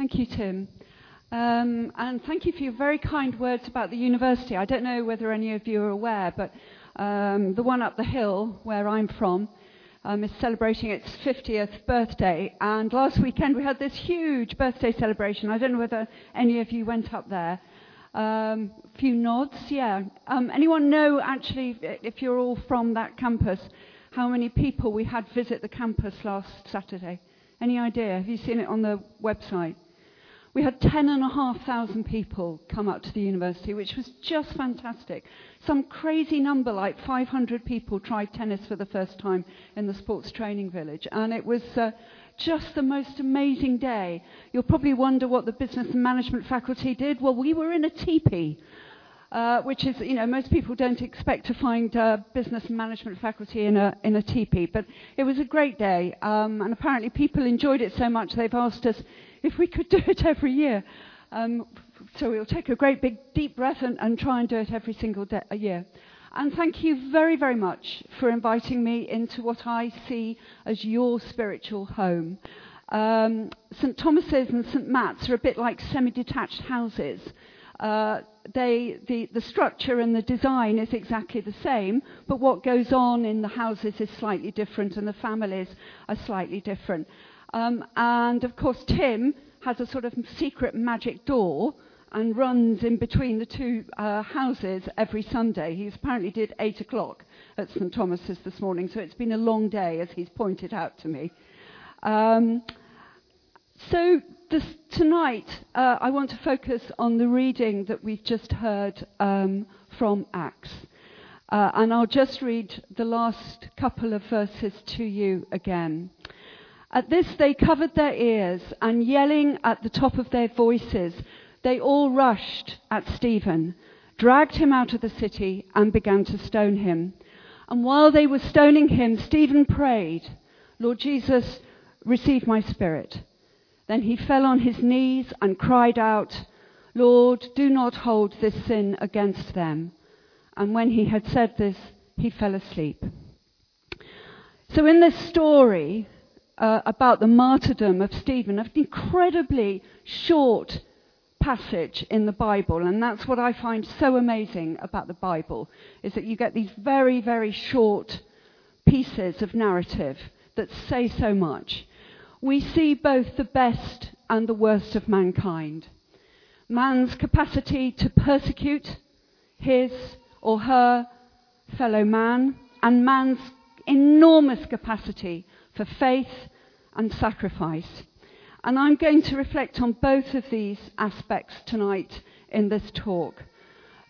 Thank you, Tim. Um, and thank you for your very kind words about the university. I don't know whether any of you are aware, but um, the one up the hill where I'm from um, is celebrating its 50th birthday. And last weekend we had this huge birthday celebration. I don't know whether any of you went up there. Um, a few nods, yeah. Um, anyone know, actually, if you're all from that campus, how many people we had visit the campus last Saturday? Any idea? Have you seen it on the website? We had 10,500 people come up to the university, which was just fantastic. Some crazy number, like 500 people, tried tennis for the first time in the sports training village. And it was uh, just the most amazing day. You'll probably wonder what the business and management faculty did. Well, we were in a teepee. Uh, which is, you know, most people don't expect to find uh, business management faculty in a, in a teepee. But it was a great day, um, and apparently people enjoyed it so much they've asked us if we could do it every year. Um, so we'll take a great big deep breath and, and try and do it every single a year. And thank you very, very much for inviting me into what I see as your spiritual home. Um, St. Thomas's and St. Matt's are a bit like semi detached houses. Uh, they, the, the structure and the design is exactly the same, but what goes on in the houses is slightly different and the families are slightly different. Um, and of course, Tim has a sort of secret magic door and runs in between the two uh, houses every Sunday. He apparently did 8 o'clock at St Thomas's this morning, so it's been a long day, as he's pointed out to me. Um, so this, tonight, uh, I want to focus on the reading that we've just heard um, from Acts. Uh, and I'll just read the last couple of verses to you again. At this, they covered their ears, and yelling at the top of their voices, they all rushed at Stephen, dragged him out of the city, and began to stone him. And while they were stoning him, Stephen prayed, Lord Jesus, receive my spirit. Then he fell on his knees and cried out, Lord, do not hold this sin against them. And when he had said this, he fell asleep. So, in this story uh, about the martyrdom of Stephen, an incredibly short passage in the Bible, and that's what I find so amazing about the Bible, is that you get these very, very short pieces of narrative that say so much we see both the best and the worst of mankind. Man's capacity to persecute his or her fellow man, and man's enormous capacity for faith and sacrifice. And I'm going to reflect on both of these aspects tonight in this talk.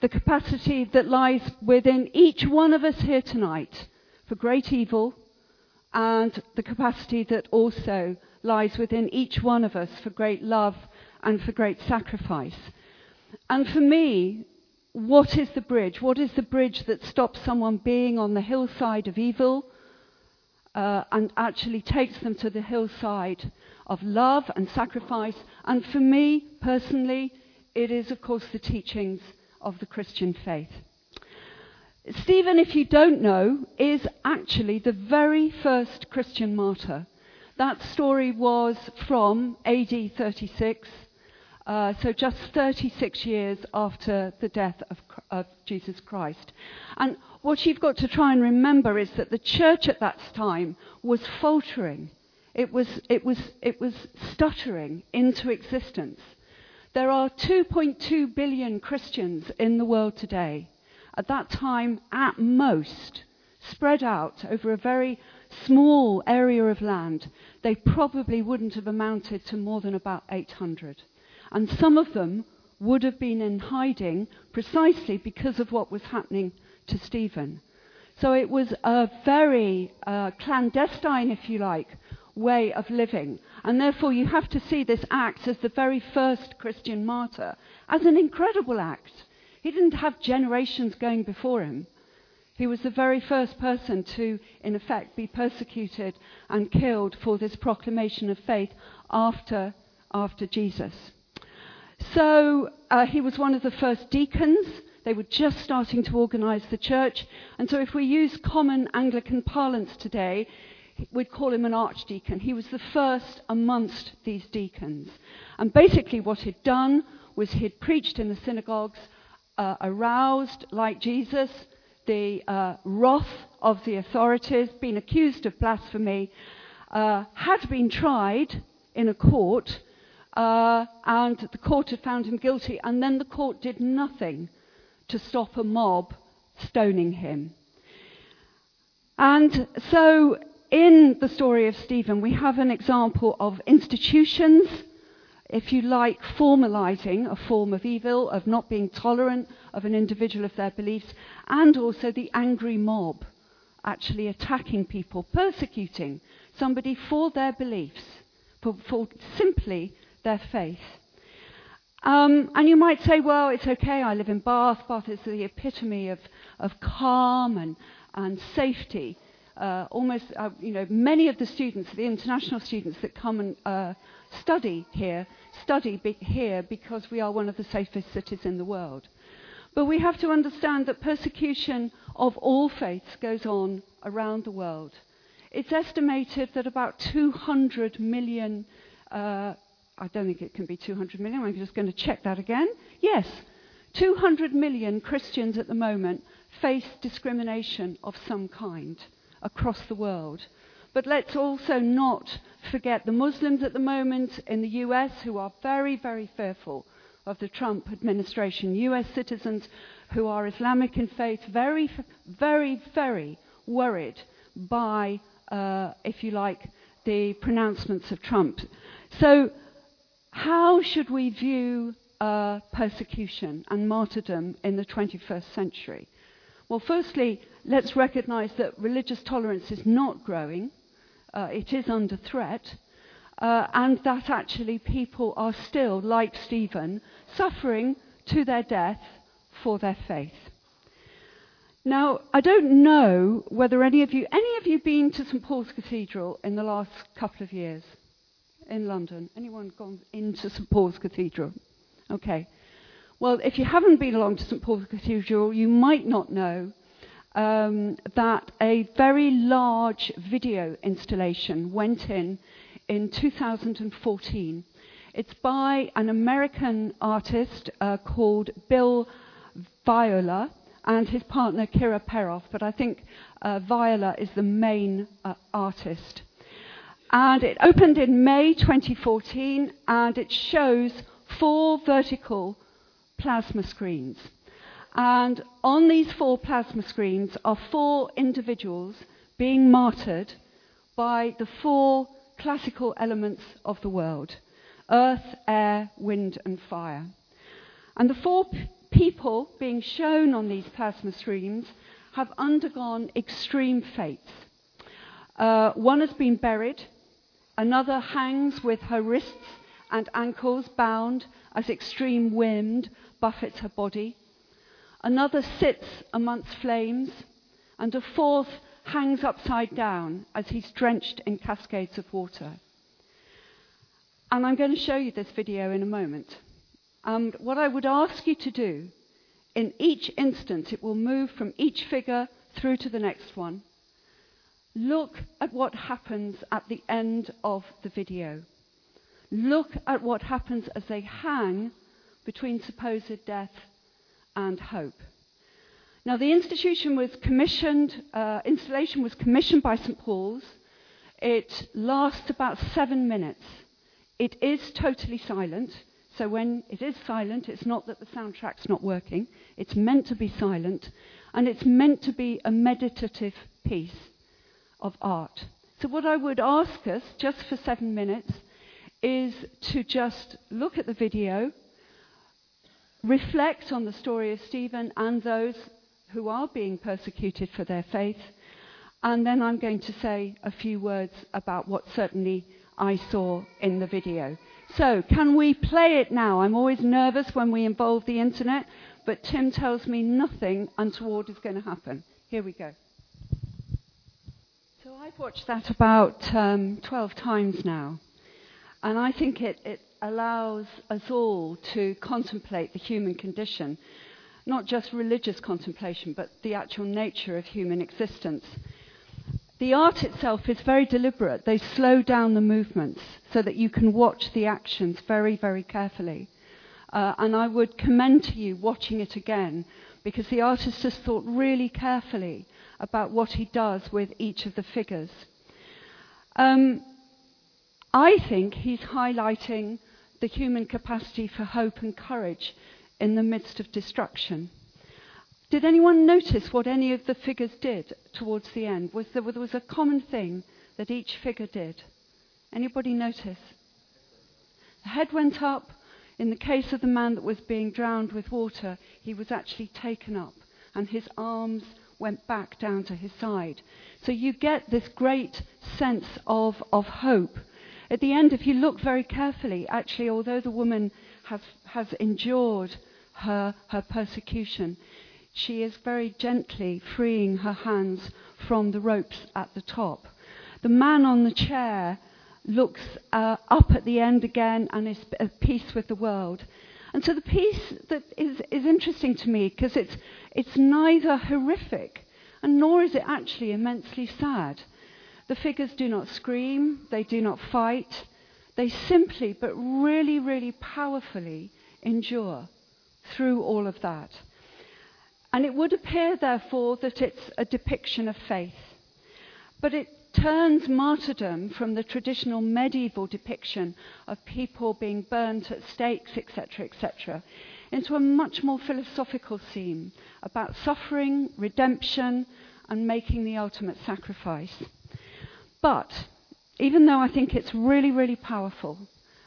The capacity that lies within each one of us here tonight for great evil and the capacity that also lies within each one of us for great love and for great sacrifice. And for me, what is the bridge? What is the bridge that stops someone being on the hillside of evil uh, and actually takes them to the hillside of love and sacrifice? And for me, personally, it is, of course, the teachings of the Christian faith. Stephen, if you don't know, is actually the very first Christian martyr. That story was from AD 36, uh, so just 36 years after the death of, of Jesus Christ. And what you've got to try and remember is that the church at that time was faltering. It was, it was, it was stuttering into existence. There are 2.2 billion Christians in the world today at that time at most, spread out over a very small area of land, they probably wouldn't have amounted to more than about 800. And some of them would have been in hiding precisely because of what was happening to Stephen. So it was a very uh, clandestine, if you like, way of living. And therefore, you have to see this act as the very first Christian martyr as an incredible act. He didn't have generations going before him. He was the very first person to, in effect, be persecuted and killed for this proclamation of faith after, after Jesus. So uh, he was one of the first deacons. They were just starting to organize the church. And so, if we use common Anglican parlance today, we'd call him an archdeacon. He was the first amongst these deacons. And basically, what he'd done was he'd preached in the synagogues, uh, aroused, like Jesus, the uh, wrath of the authorities, been accused of blasphemy, uh, had been tried in a court, uh, and the court had found him guilty, and then the court did nothing to stop a mob stoning him. And so, in the story of Stephen, we have an example of institutions, if you like, formalizing a form of evil, of not being tolerant of an individual of their beliefs, and also the angry mob actually attacking people, persecuting somebody for their beliefs, for, for simply their faith. Um, and you might say, well, it's okay, I live in Bath. Bath is the epitome of, of calm and, and safety. Uh, almost, uh, you know, many of the students, the international students that come and uh, study here, study be- here because we are one of the safest cities in the world. But we have to understand that persecution of all faiths goes on around the world. It's estimated that about 200 million, uh, I don't think it can be 200 million, I'm just going to check that again. Yes, 200 million Christians at the moment face discrimination of some kind across the world. But let's also not forget the Muslims at the moment in the US who are very, very fearful of the Trump administration. US citizens who are Islamic in faith, very, very, very worried by uh, if you like, the pronouncements of Trump. So, how should we view uh, persecution and martyrdom in the 21st century? Well, firstly, let's recognize that religious tolerance is not growing, uh, it is under threat, uh, and that actually people are still, like Stephen, suffering to their death for their faith. Now, I don't know whether any of you, any of you been to St Paul's Cathedral in the last couple of years in London? Anyone gone into St Paul's Cathedral? Okay. Well, if you haven't been along to St Paul's Cathedral, you might not know um, that a very large video installation went in in 2014. It's by an American artist uh, called Bill Viola and his partner Kira Perov, but I think uh, Viola is the main uh, artist. And it opened in May 2014, and it shows four vertical plasma screens. And on these four plasma screens are four individuals being martyred by the four classical elements of the world earth, air, wind, and fire. And the four people being shown on these plasma screens have undergone extreme fates. Uh, one has been buried, another hangs with her wrists and ankles bound as extreme wind buffets her body. Another sits amongst flames, and a fourth hangs upside down as he's drenched in cascades of water. And I'm going to show you this video in a moment. And what I would ask you to do, in each instance, it will move from each figure through to the next one. Look at what happens at the end of the video. Look at what happens as they hang between supposed death and hope. Now, the institution was commissioned, uh, installation was commissioned by St. Paul's. It lasts about seven minutes. It is totally silent. So when it is silent, it's not that the soundtrack's not working. It's meant to be silent, and it's meant to be a meditative piece of art. So what I would ask us, just for seven minutes, is to just look at the video, reflect on the story of Stephen and those who are being persecuted for their faith, and then I'm going to say a few words about what certainly I saw in the video. So, can we play it now? I'm always nervous when we involve the internet, but Tim tells me nothing untoward is going to happen. Here we go. So, I've watched that about um, 12 times now, and I think it, it allows us all to contemplate the human condition, not just religious contemplation, but the actual nature of human existence. The art itself is very deliberate. They slow down the movements so that you can watch the actions very, very carefully. Uh, and I would commend to you watching it again because the artist has thought really carefully about what he does with each of the figures. Um, I think he's highlighting the human capacity for hope and courage in the midst of destruction. Did anyone notice what any of the figures did towards the end? Was there, there was a common thing that each figure did? Anybody notice? The head went up. In the case of the man that was being drowned with water, he was actually taken up, and his arms went back down to his side. So you get this great sense of, of hope. At the end, if you look very carefully, actually, although the woman has, has endured her, her persecution, she is very gently freeing her hands from the ropes at the top. The man on the chair looks uh, up at the end again and is at peace with the world. And so the piece that is, is interesting to me because it's, it's neither horrific and nor is it actually immensely sad. The figures do not scream, they do not fight, they simply but really, really powerfully endure through all of that. And it would appear, therefore, that it's a depiction of faith. But it turns martyrdom from the traditional medieval depiction of people being burnt at stakes, etc., etc., into a much more philosophical theme about suffering, redemption, and making the ultimate sacrifice. But even though I think it's really, really powerful,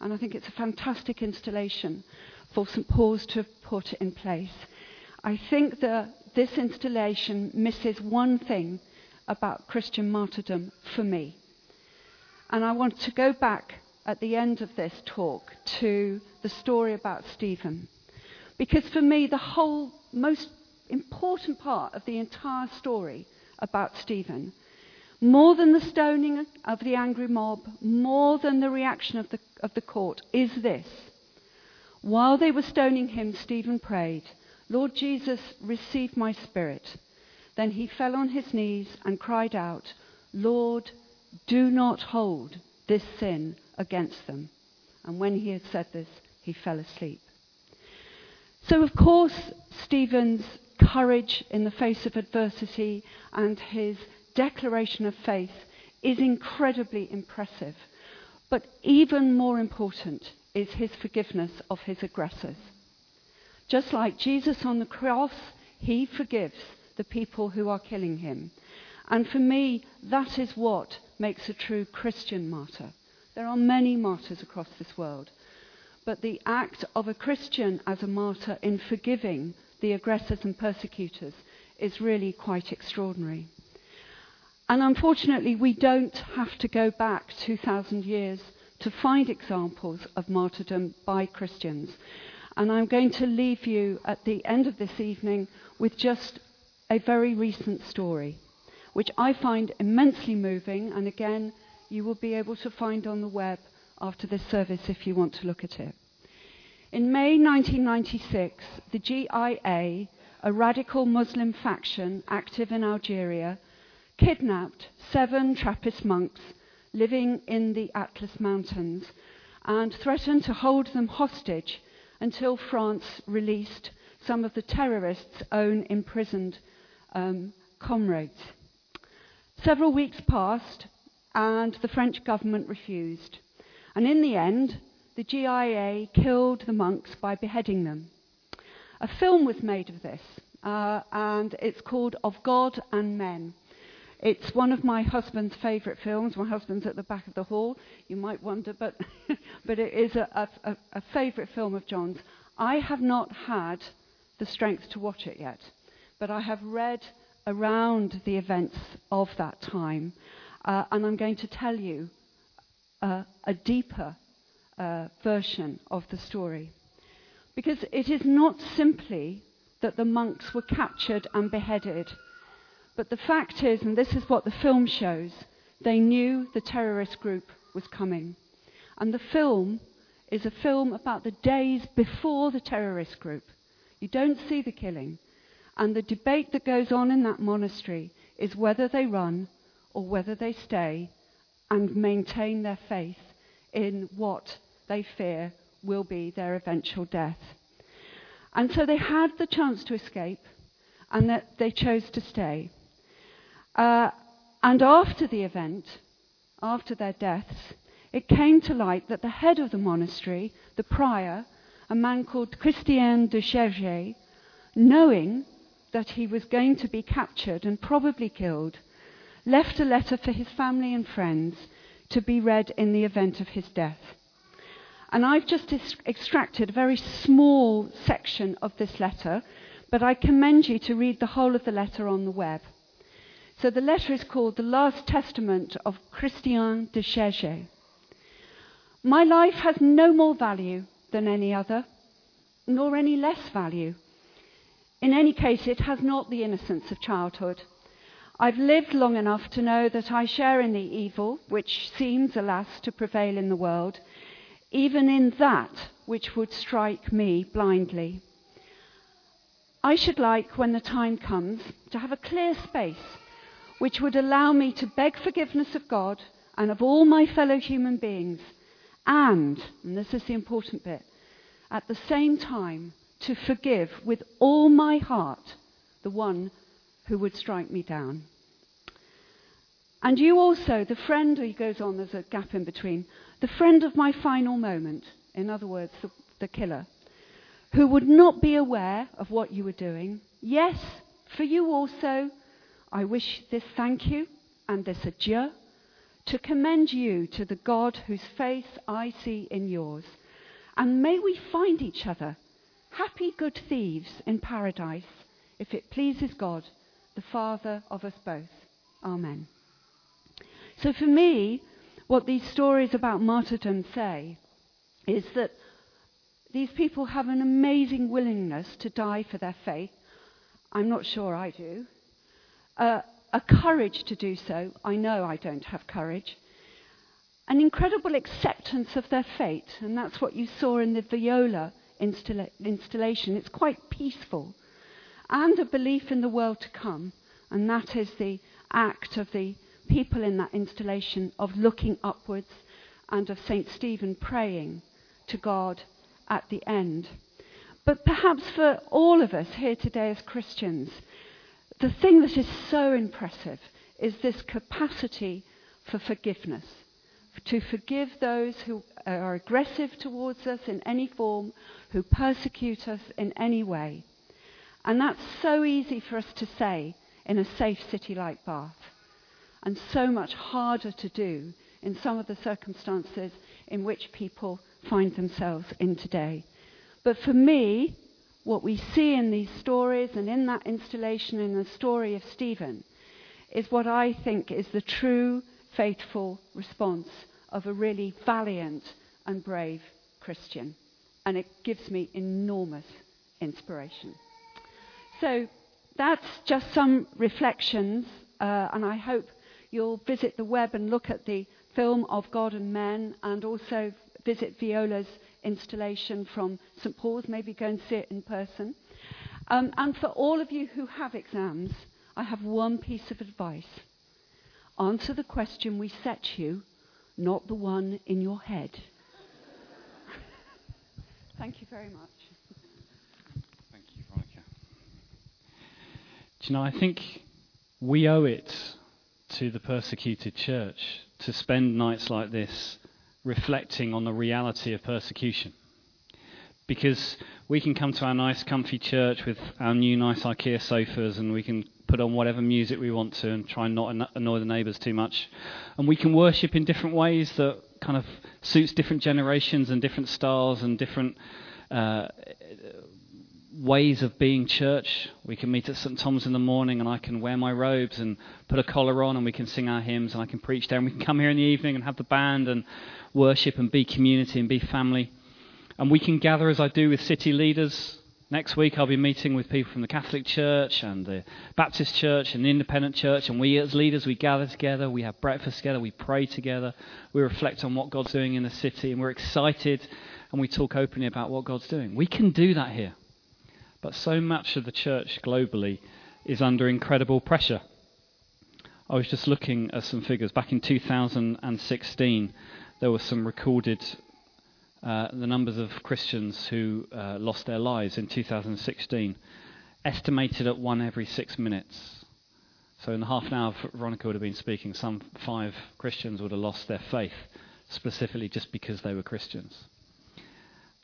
and I think it's a fantastic installation for St. Paul's to have put in place, I think that this installation misses one thing about Christian martyrdom for me. And I want to go back at the end of this talk to the story about Stephen. Because for me, the whole most important part of the entire story about Stephen, more than the stoning of the angry mob, more than the reaction of the, of the court, is this. While they were stoning him, Stephen prayed, Lord Jesus, receive my spirit. Then he fell on his knees and cried out, Lord, do not hold this sin against them. And when he had said this, he fell asleep. So, of course, Stephen's courage in the face of adversity and his declaration of faith is incredibly impressive. But even more important is his forgiveness of his aggressors. Just like Jesus on the cross, he forgives the people who are killing him. And for me, that is what makes a true Christian martyr. There are many martyrs across this world. But the act of a Christian as a martyr in forgiving the aggressors and persecutors is really quite extraordinary. And unfortunately, we don't have to go back 2,000 years to find examples of martyrdom by Christians. And I'm going to leave you at the end of this evening with just a very recent story, which I find immensely moving. And again, you will be able to find on the web after this service if you want to look at it. In May 1996, the GIA, a radical Muslim faction active in Algeria, kidnapped seven Trappist monks living in the Atlas Mountains and threatened to hold them hostage until France released some of the terrorists' own imprisoned um, comrades. Several weeks passed, and the French government refused. And in the end, the GIA killed the monks by beheading them. A film was made of this, uh, and it's called Of God and Men. It's one of my husband's favourite films. My husband's at the back of the hall. You might wonder, but, but it is a, a, a favourite film of John's. I have not had the strength to watch it yet, but I have read around the events of that time, uh, and I'm going to tell you uh, a deeper uh, version of the story. Because it is not simply that the monks were captured and beheaded but the fact is, and this is what the film shows, they knew the terrorist group was coming. And the film is a film about the days before the terrorist group. You don't see the killing. And the debate that goes on in that monastery is whether they run or whether they stay and maintain their faith in what they fear will be their eventual death. And so they had the chance to escape, and that they chose to stay. Uh, and after the event, after their deaths, it came to light that the head of the monastery, the prior, a man called Christian de Chergé, knowing that he was going to be captured and probably killed, left a letter for his family and friends to be read in the event of his death. And I've just extracted a very small section of this letter, but I commend you to read the whole of the letter on the web. So the letter is called The Last Testament of Christian de Chergé. My life has no more value than any other, nor any less value. In any case, it has not the innocence of childhood. I've lived long enough to know that I share in the evil which seems, alas, to prevail in the world, even in that which would strike me blindly. I should like, when the time comes, to have a clear space which would allow me to beg forgiveness of God and of all my fellow human beings, and, and this is the important bit, at the same time to forgive with all my heart the one who would strike me down. And you also, the friend, he goes on, there's a gap in between, the friend of my final moment, in other words, the, the killer, who would not be aware of what you were doing. Yes, for you also, I wish this thank you and this adieu to commend you to the God whose face I see in yours. And may we find each other happy good thieves in paradise, if it pleases God the Father of us both. Amen. So for me, what these stories about martyrdom say is that these people have an amazing willingness to die for their faith. I'm not sure I do. A courage to do so. I know I don't have courage. An incredible acceptance of their fate, and that's what you saw in the Viola installa- installation. It's quite peaceful and a belief in the world to come. And that is the act of the people in that installation of looking upwards and of St. Stephen praying to God at the end. But perhaps for all of us here today as Christians, the thing that is so impressive is this capacity for forgiveness. To forgive those who are aggressive towards us in any form, who persecute us in any way. And that's so easy for us to say in a safe city like Bath, and so much harder to do in some of the circumstances in which people find themselves in today. But for me, what we see in these stories and in that installation in the story of Stephen is what I think is the true faithful response of a really valiant and brave Christian. And it gives me enormous inspiration. So that's just some reflections, uh, and I hope you'll visit the web and look at the film of God and Men, and also visit Viola's installation from St Paul's. Maybe go and see it in person. Um, and for all of you who have exams, I have one piece of advice. Answer the question we set you, not the one in your head. Thank you very much. Thank you, Do you know, I think we owe it to the persecuted church to spend nights like this reflecting on the reality of persecution. Because we can come to our nice, comfy church with our new, nice IKEA sofas and we can put on whatever music we want to and try and not annoy the neighbours too much. And we can worship in different ways that kind of suits different generations and different styles and different uh, ways of being church. We can meet at St. Thomas in the morning and I can wear my robes and put a collar on and we can sing our hymns and I can preach there and we can come here in the evening and have the band and worship and be community and be family. And we can gather as I do with city leaders. Next week I'll be meeting with people from the Catholic Church and the Baptist Church and the Independent Church and we as leaders we gather together, we have breakfast together, we pray together, we reflect on what God's doing in the city and we're excited and we talk openly about what God's doing. We can do that here. But so much of the church globally is under incredible pressure. I was just looking at some figures. Back in 2016, there were some recorded uh, the numbers of Christians who uh, lost their lives in 2016, estimated at one every six minutes. So in the half an hour Veronica would have been speaking, some five Christians would have lost their faith, specifically just because they were Christians.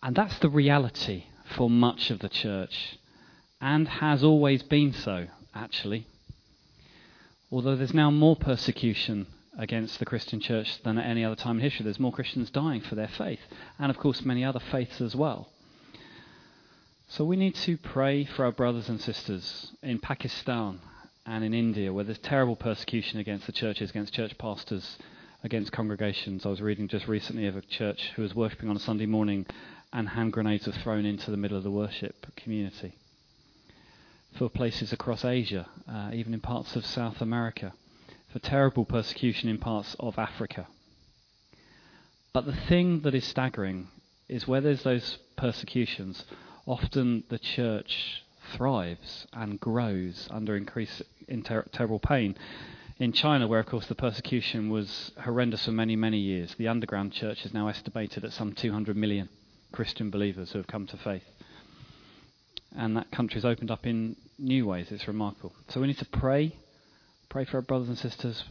And that's the reality for much of the church, and has always been so, actually. Although there's now more persecution against the Christian church than at any other time in history. There's more Christians dying for their faith, and of course, many other faiths as well. So we need to pray for our brothers and sisters in Pakistan and in India, where there's terrible persecution against the churches, against church pastors, against congregations. I was reading just recently of a church who was worshipping on a Sunday morning and hand grenades were thrown into the middle of the worship community. For places across Asia, uh, even in parts of South America for terrible persecution in parts of Africa. But the thing that is staggering is where there's those persecutions, often the church thrives and grows under increased in ter- terrible pain. In China, where of course the persecution was horrendous for many, many years, the underground church is now estimated at some 200 million Christian believers who have come to faith. And that country's opened up in new ways. It's remarkable. So we need to pray Pray for our brothers and sisters.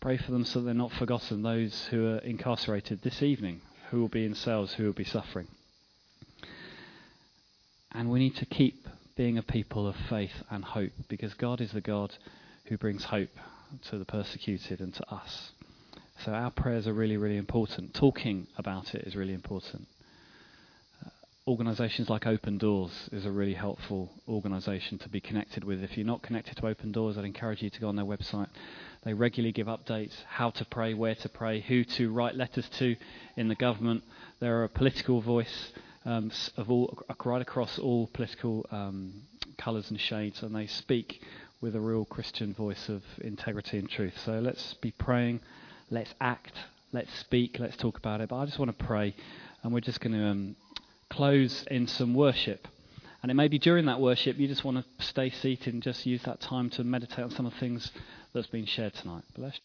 Pray for them so they're not forgotten, those who are incarcerated this evening, who will be in cells, who will be suffering. And we need to keep being a people of faith and hope because God is the God who brings hope to the persecuted and to us. So our prayers are really, really important. Talking about it is really important organisations like Open Doors is a really helpful organisation to be connected with. If you're not connected to Open Doors, I'd encourage you to go on their website. They regularly give updates, how to pray, where to pray, who to write letters to in the government. They're a political voice um, of all, right across all political um, colours and shades, and they speak with a real Christian voice of integrity and truth. So let's be praying, let's act, let's speak, let's talk about it. But I just want to pray, and we're just going to um, close in some worship. And it may be during that worship you just want to stay seated and just use that time to meditate on some of the things that's been shared tonight. Bless